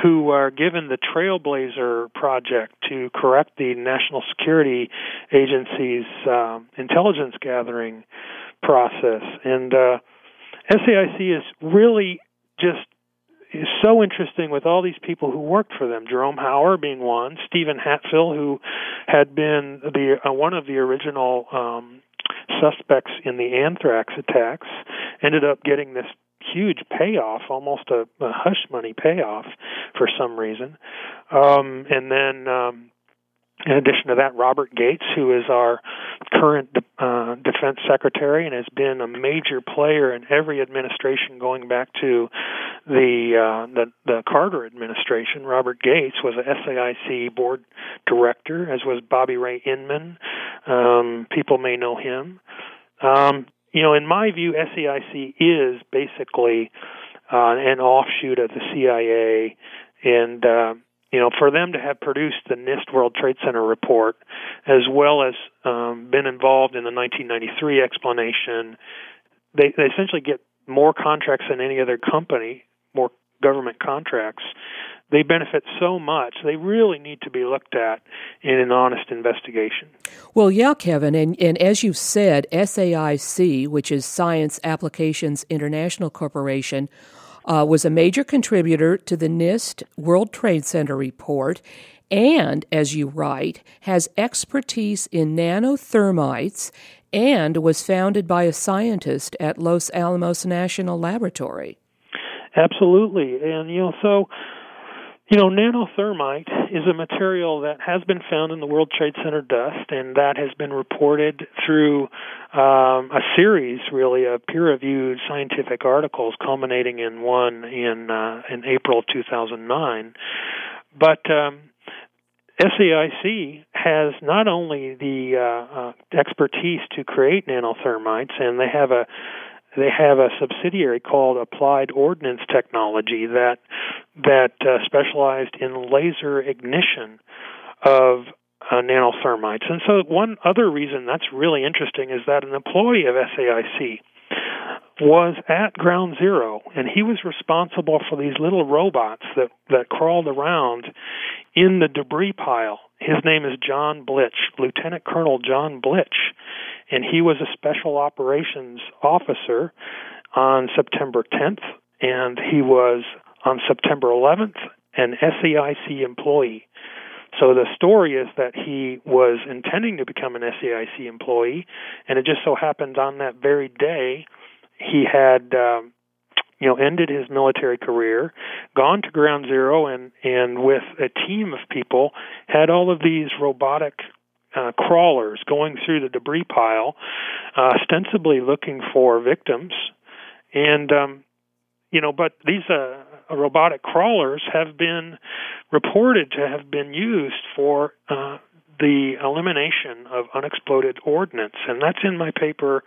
S4: who are given the trailblazer project to correct the national security agency's um, intelligence gathering process and uh SAIC is really just is so interesting with all these people who worked for them. Jerome Hauer being one, Stephen Hatfill, who had been the uh, one of the original um, suspects in the anthrax attacks, ended up getting this huge payoff, almost a, a hush money payoff for some reason. Um, and then, um, in addition to that, Robert Gates, who is our current uh, defense secretary and has been a major player in every administration going back to the uh, the, the Carter administration. Robert Gates was a SAIC board director, as was Bobby Ray Inman. Um, people may know him. Um, you know, in my view, SAIC is basically uh, an offshoot of the CIA, and uh, you know, for them to have produced the NIST World Trade Center report, as well as um, been involved in the 1993 explanation, they, they essentially get more contracts than any other company, more government contracts they benefit so much. They really need to be looked at in an honest investigation.
S1: Well, yeah, Kevin, and, and as you've said, SAIC, which is Science Applications International Corporation, uh, was a major contributor to the NIST World Trade Center report, and, as you write, has expertise in nanothermites and was founded by a scientist at Los Alamos National Laboratory.
S4: Absolutely. And, you know, so you know, nanothermite is a material that has been found in the World Trade Center dust, and that has been reported through um, a series, really, of peer-reviewed scientific articles, culminating in one in uh, in April 2009. But um, SAIC has not only the uh, uh, expertise to create nanothermites, and they have a they have a subsidiary called Applied Ordnance Technology that that uh, specialized in laser ignition of uh, nanothermites. And so, one other reason that's really interesting is that an employee of SAIC was at Ground Zero, and he was responsible for these little robots that that crawled around in the debris pile. His name is John Blitch, Lieutenant Colonel John Blitch, and he was a special operations officer on September 10th, and he was on September 11th an SAIC employee. So the story is that he was intending to become an SAIC employee, and it just so happened on that very day he had um, you know ended his military career, gone to Ground Zero, and and with a team of people had all of these robotic uh, crawlers going through the debris pile, uh, ostensibly looking for victims, and um, you know, but these uh, robotic crawlers have been reported to have been used for uh, the elimination of unexploded ordnance, and that's in my paper,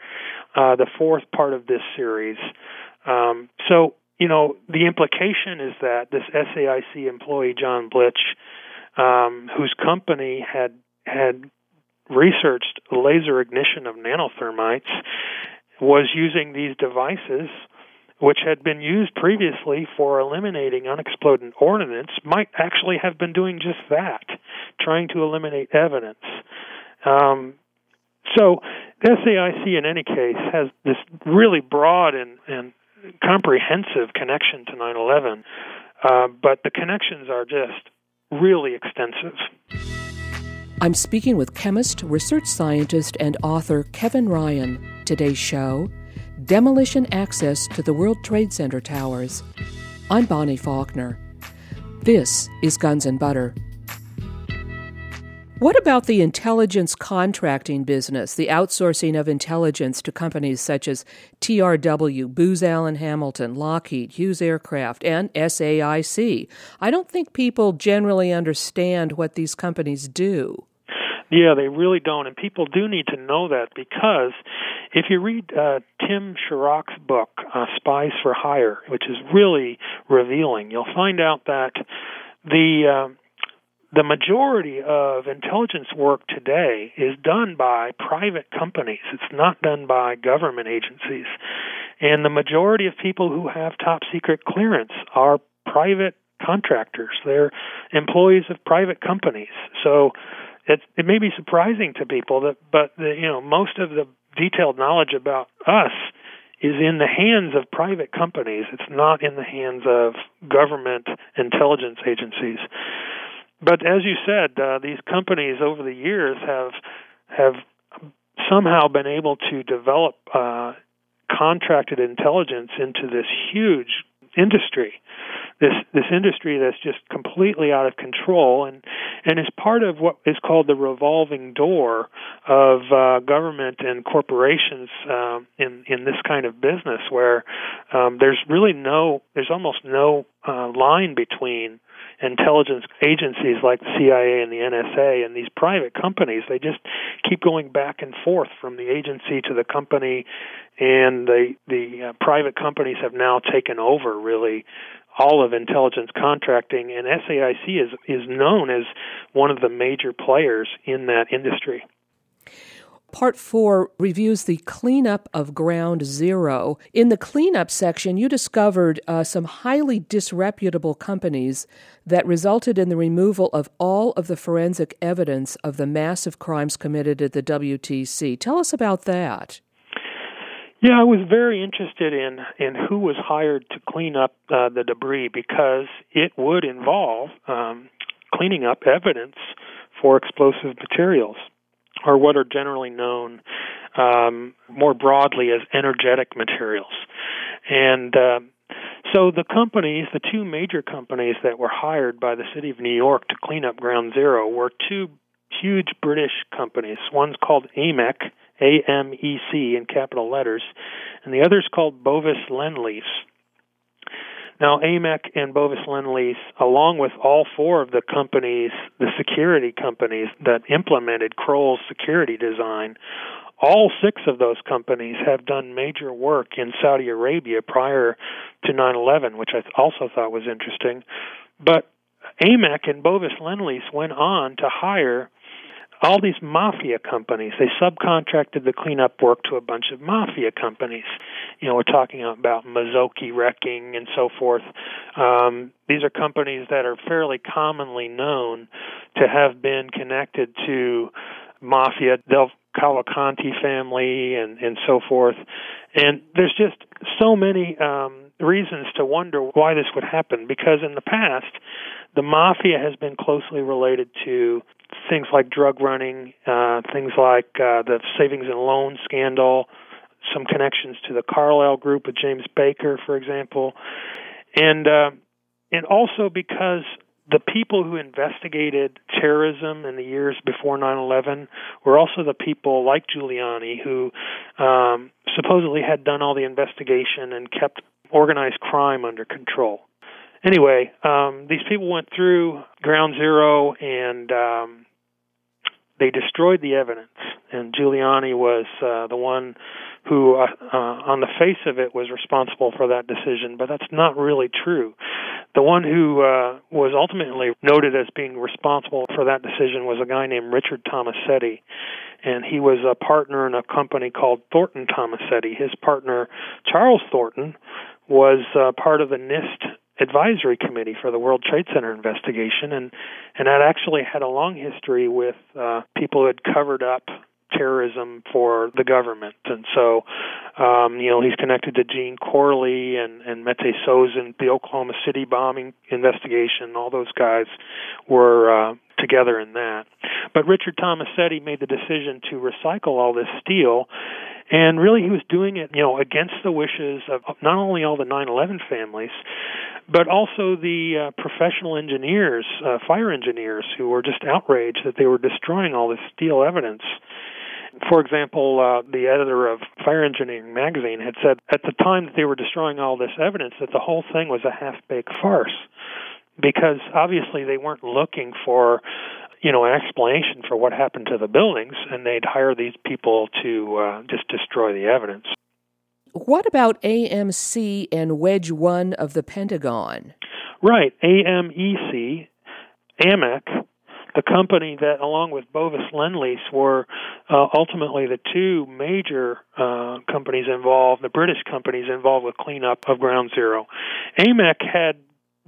S4: uh, the fourth part of this series. Um, so, you know, the implication is that this SAIC employee, John Blitch, um, whose company had had researched laser ignition of nanothermites, was using these devices, which had been used previously for eliminating unexploded ordnance, might actually have been doing just that, trying to eliminate evidence. Um, so, SAIC, in any case, has this really broad and, and comprehensive connection to 9 11, uh, but the connections are just really extensive.
S1: I'm speaking with chemist, research scientist, and author Kevin Ryan. Today's show Demolition Access to the World Trade Center Towers. I'm Bonnie Faulkner. This is Guns and Butter. What about the intelligence contracting business, the outsourcing of intelligence to companies such as TRW, Booz Allen Hamilton, Lockheed, Hughes Aircraft, and SAIC? I don't think people generally understand what these companies do.
S4: Yeah, they really don't, and people do need to know that because if you read uh, Tim Shorrock's book, uh, Spies for Hire, which is really revealing, you'll find out that the uh, the majority of intelligence work today is done by private companies. It's not done by government agencies. And the majority of people who have top secret clearance are private contractors. They're employees of private companies. So it it may be surprising to people that but the, you know most of the detailed knowledge about us is in the hands of private companies. It's not in the hands of government intelligence agencies. But as you said, uh, these companies over the years have have somehow been able to develop uh, contracted intelligence into this huge industry this this industry that's just completely out of control. And and is part of what is called the revolving door of uh, government and corporations um, in in this kind of business where um, there's really no there's almost no uh, line between intelligence agencies like the CIA and the NSA and these private companies they just keep going back and forth from the agency to the company and the the uh, private companies have now taken over really all of intelligence contracting and SAIC is is known as one of the major players in that industry.
S1: Part four reviews the cleanup of Ground Zero. In the cleanup section, you discovered uh, some highly disreputable companies that resulted in the removal of all of the forensic evidence of the massive crimes committed at the WTC. Tell us about that.
S4: Yeah, I was very interested in in who was hired to clean up uh, the debris because it would involve um, cleaning up evidence for explosive materials, or what are generally known um, more broadly as energetic materials. And uh, so the companies, the two major companies that were hired by the city of New York to clean up Ground Zero were two huge British companies. One's called AMEC, A M E C in capital letters, and the other's called Bovis Lendlease. Now, AMEC and Bovis Lendlease, along with all four of the companies, the security companies that implemented Kroll's security design, all six of those companies have done major work in Saudi Arabia prior to 9 11, which I also thought was interesting. But AMEC and Bovis Lendlease went on to hire all these mafia companies. They subcontracted the cleanup work to a bunch of mafia companies. You know, we're talking about Mazzocchi Wrecking and so forth. Um, these are companies that are fairly commonly known to have been connected to mafia, Del Cavalcanti family, and and so forth. And there's just so many um, reasons to wonder why this would happen. Because in the past, the mafia has been closely related to things like drug running, uh, things like uh, the savings and loan scandal, some connections to the Carlyle Group with James Baker, for example, and uh, and also because the people who investigated terrorism in the years before 9/11 were also the people like Giuliani who um, supposedly had done all the investigation and kept organized crime under control. Anyway, um, these people went through Ground Zero and um, they destroyed the evidence, and Giuliani was uh, the one who, uh, uh, on the face of it, was responsible for that decision. But that's not really true. The one who uh, was ultimately noted as being responsible for that decision was a guy named Richard Tomasetti, and he was a partner in a company called Thornton Tomasetti. His partner, Charles Thornton, was uh, part of the NIST advisory committee for the World Trade Center investigation, and and that actually had a long history with uh, people who had covered up terrorism for the government, and so um, you know he's connected to Gene Corley and and Mete Sozen, the Oklahoma City bombing investigation. All those guys were uh, together in that. But Richard Tomasetti made the decision to recycle all this steel and really he was doing it you know against the wishes of not only all the 9/11 families but also the uh, professional engineers uh, fire engineers who were just outraged that they were destroying all this steel evidence. For example, uh, the editor of Fire Engineering magazine had said at the time that they were destroying all this evidence that the whole thing was a half-baked farce because obviously they weren't looking for you know, an explanation for what happened to the buildings, and they'd hire these people to uh, just destroy the evidence.
S1: What about AMEC and Wedge One of the Pentagon?
S4: Right, AMEC, AMEC, the company that, along with Bovis Lendlease, were uh, ultimately the two major uh, companies involved, the British companies involved with cleanup of Ground Zero. AMEC had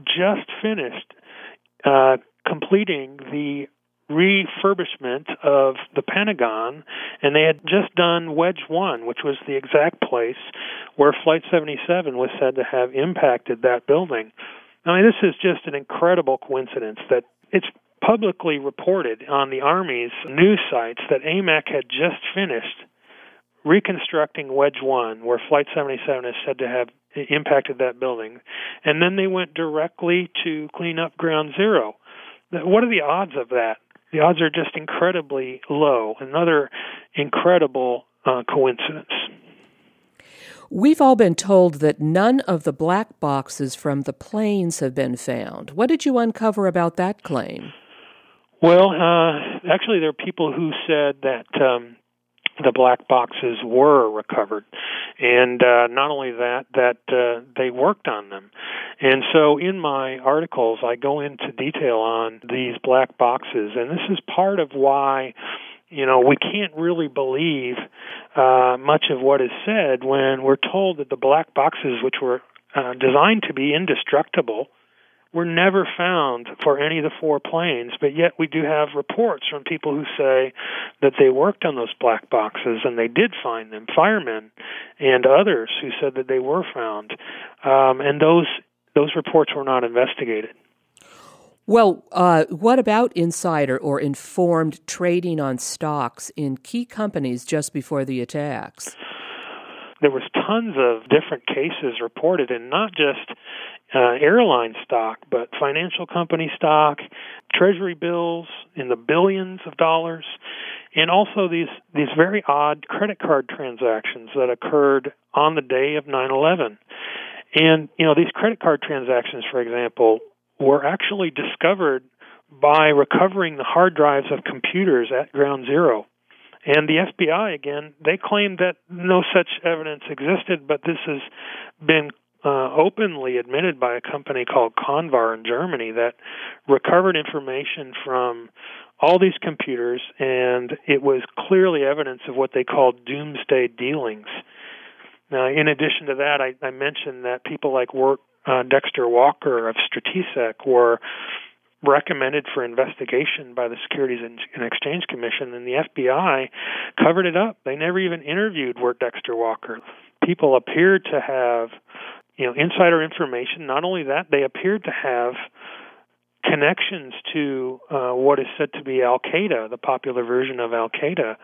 S4: just finished uh, completing the refurbishment of the Pentagon, and they had just done Wedge 1, which was the exact place where Flight 77 was said to have impacted that building. I mean, this is just an incredible coincidence that it's publicly reported on the Army's news sites that AMEC had just finished reconstructing Wedge 1, where Flight 77 is said to have impacted that building. And then they went directly to clean up Ground Zero. What are the odds of that? The odds are just incredibly low. Another incredible uh, coincidence.
S1: We've all been told that none of the black boxes from the planes have been found. What did you uncover about that claim?
S4: Well, uh, actually, there are people who said that um, the black boxes were recovered, and uh, not only that, that uh, they worked on them. And so, in my articles, I go into detail on these black boxes, and this is part of why you know, we can't really believe uh, much of what is said when we're told that the black boxes, which were uh, designed to be indestructible, were never found for any of the four planes, but yet we do have reports from people who say that they worked on those black boxes and they did find them, firemen and others who said that they were found, um, and those those reports were not investigated.
S1: Well, uh, what about insider or informed trading on stocks in key companies just before the attacks?
S4: There was tons of different cases reported, and not just uh, airline stock, but financial company stock, treasury bills in the billions of dollars, and also these these very odd credit card transactions that occurred on the day of 9/11. And you know these credit card transactions, for example, were actually discovered by recovering the hard drives of computers at Ground Zero. And the FBI, again, they claimed that no such evidence existed, but this has been uh, openly admitted by a company called Convar in Germany that recovered information from all these computers, and it was clearly evidence of what they called doomsday dealings. Now, in addition to that, I, I mentioned that people like Wirt uh, Dexter Walker of Stratesec were recommended for investigation by the Securities and Exchange Commission, and the FBI covered it up. They never even interviewed Wirt Dexter Walker. People appeared to have, you know, insider information. Not only that, they appeared to have connections to uh, what is said to be Al Qaeda, the popular version of Al Qaeda.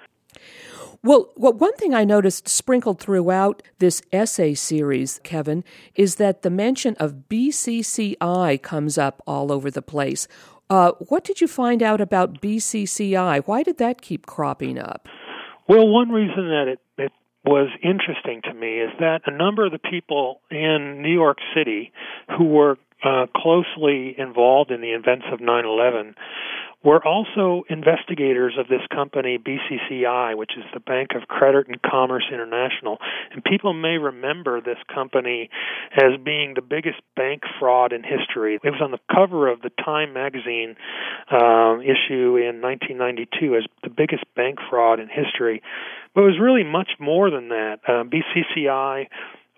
S1: Well, well, one thing I noticed sprinkled throughout this essay series, Kevin, is that the mention of BCCI comes up all over the place. Uh, what did you find out about BCCI? Why did that keep cropping up?
S4: Well, one reason that it, it was interesting to me is that a number of the people in New York City who were uh, closely involved in the events of 9 11 we're also investigators of this company, BCCI, which is the Bank of Credit and Commerce International. And people may remember this company as being the biggest bank fraud in history. It was on the cover of the Time magazine um, issue in 1992 as the biggest bank fraud in history. But it was really much more than that. Uh, BCCI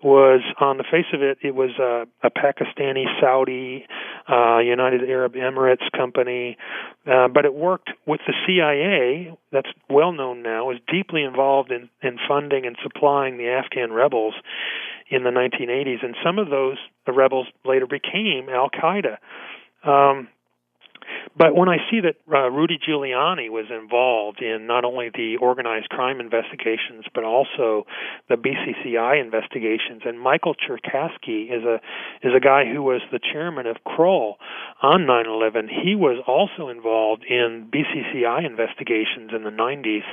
S4: was on the face of it, it was a, a Pakistani, Saudi, uh, United Arab Emirates company, uh, but it worked with the CIA. That's well known now. Was deeply involved in in funding and supplying the Afghan rebels in the 1980s, and some of those the rebels later became Al Qaeda. Um, but when I see that uh, Rudy Giuliani was involved in not only the organized crime investigations, but also the BCCI investigations, and Michael Cherkasky is a is a guy who was the chairman of Kroll on 9/11. He was also involved in BCCI investigations in the 90s.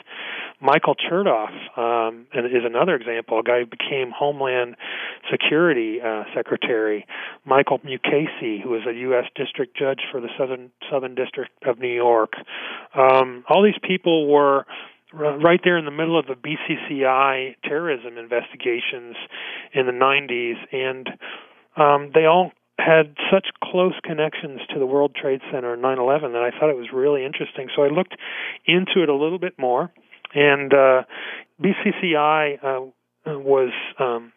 S4: Michael Chertoff um, is another example, a guy who became Homeland Security uh, Secretary. Michael Mukasey, who was a U.S. District Judge for the Southern Southern District of New York. Um, all these people were right there in the middle of the BCCI terrorism investigations in the 90s, and um, they all had such close connections to the World Trade Center 9/11 that I thought it was really interesting. So I looked into it a little bit more, and uh, BCCI uh, was um,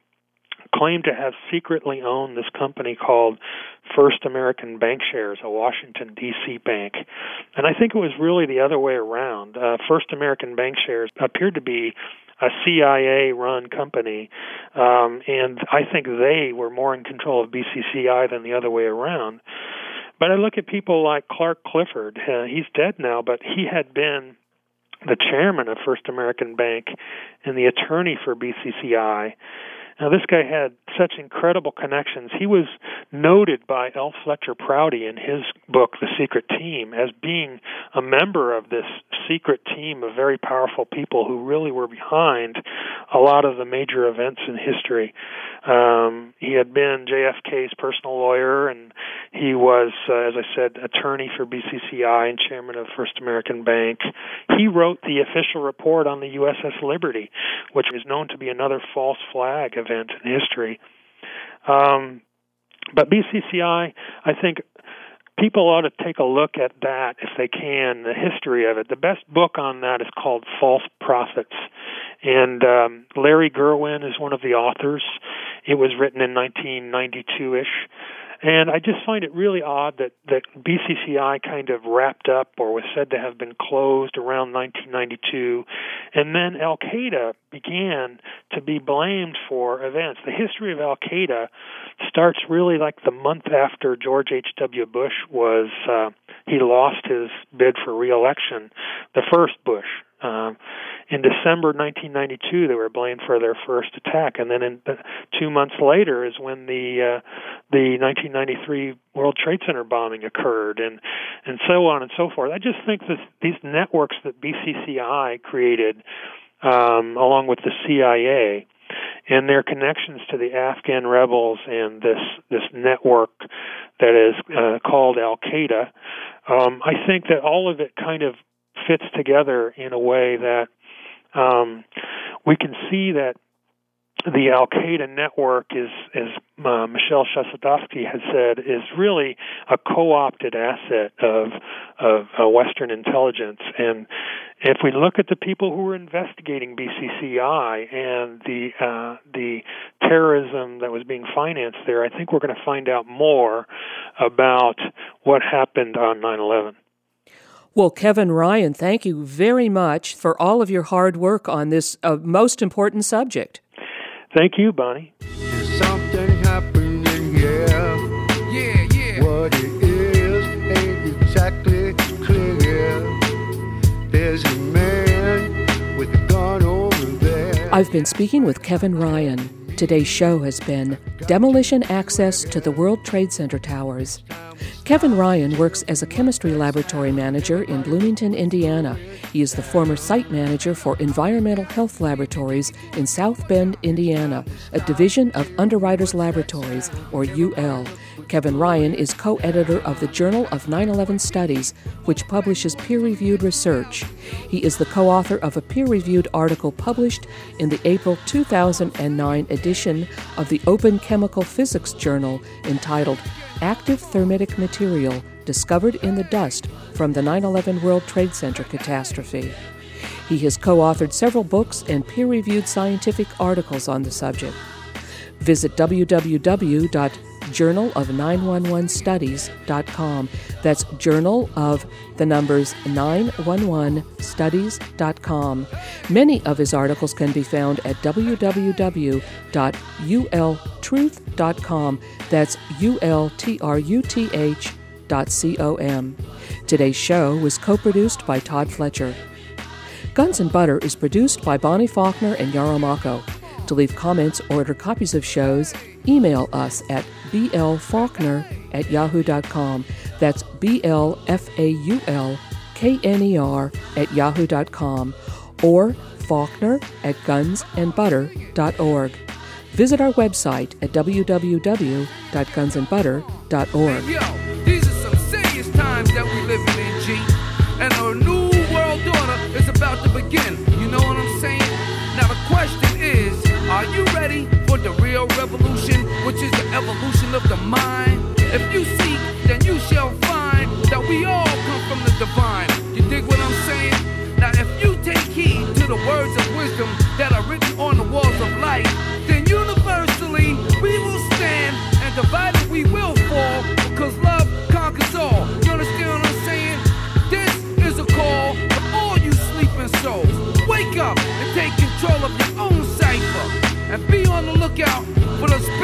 S4: claimed to have secretly owned this company called First American Bankshares, a Washington D.C. bank, and I think it was really the other way around. Uh, First American Bankshares appeared to be a CIA-run company, um, and I think they were more in control of BCCI than the other way around. But I look at people like Clark Clifford. Uh, he's dead now, but he had been the chairman of First American Bank and the attorney for BCCI. Now, this guy had such incredible connections. He was noted by L. Fletcher Prouty in his book, The Secret Team, as being a member of this secret team of very powerful people who really were behind a lot of the major events in history. Um, he had been JFK's personal lawyer, and he was, uh, as I said, attorney for BCCI and chairman of First American Bank. He wrote the official report on the USS Liberty, which is known to be another false flag event in history. Um, but BCCI, I think, people ought to take a look at that if they can, the history of it. The best book on that is called False Profits. And um, Larry Gurwin is one of the authors. It was written in 1992 ish. And I just find it really odd that, that BCCI kind of wrapped up or was said to have been closed around 1992. And then Al Qaeda began to be blamed for events. The history of Al Qaeda starts really like the month after George H.W. Bush was, uh, he lost his bid for reelection, the first Bush. Um, in December 1992, they were blamed for their first attack, and then in, uh, two months later is when the uh, the 1993 World Trade Center bombing occurred, and and so on and so forth. I just think that these networks that BCCI created, um, along with the CIA, and their connections to the Afghan rebels and this this network that is uh, called Al Qaeda. Um, I think that all of it kind of fits together in a way that um, we can see that the Al Qaeda network is, as uh, Michel Chossudovsky has said, is really a co-opted asset of of uh, Western intelligence. And if we look at the people who were investigating BCCI and the uh, the terrorism that was being financed there, I think we're going to find out more about what happened on 9/11.
S1: Well, Kevin Ryan, thank you very much for all of your hard work on this uh, most important subject.
S4: Thank you, Bonnie.
S2: Something happening here.
S3: Yeah, yeah.
S2: What it is ain't exactly clear. There's a man with a gun over there.
S1: I've been speaking with Kevin Ryan. Today's show has been Demolition Access to the World Trade Center Towers. Kevin Ryan works as a chemistry laboratory manager in Bloomington, Indiana. He is the former site manager for Environmental Health Laboratories in South Bend, Indiana, a division of Underwriters Laboratories, or UL. Kevin Ryan is co editor of the Journal of 9 11 Studies, which publishes peer reviewed research. He is the co author of a peer reviewed article published in the April 2009 edition of the Open Chemical Physics Journal entitled Active Thermitic Material Discovered in the Dust from the 9 11 World Trade Center Catastrophe. He has co authored several books and peer reviewed scientific articles on the subject. Visit www.journalof911studies.com. That's journal of the numbers 911studies.com. Many of his articles can be found at www.ultruth.com. That's U L T R U T H dot C O M. Today's show was co produced by Todd Fletcher. Guns and Butter is produced by Bonnie Faulkner and Yarrow Mahko. To leave comments or order copies of shows, email us at blfaulkner at yahoo.com. That's B L F A U L K N E R at yahoo.com or Faulkner at gunsandbutter.org. Visit our website at www.gunsandbutter.org.
S3: Yo, these are some serious times that we living in, G. And a new world order is about to begin. You know what I'm saying? Now the question is, are you ready for the real revolution, which is the evolution of the mind. If you seek, then you shall find that we all come from the divine. You dig what I'm saying? Now, if you take heed to the words of wisdom that are written on the walls of life,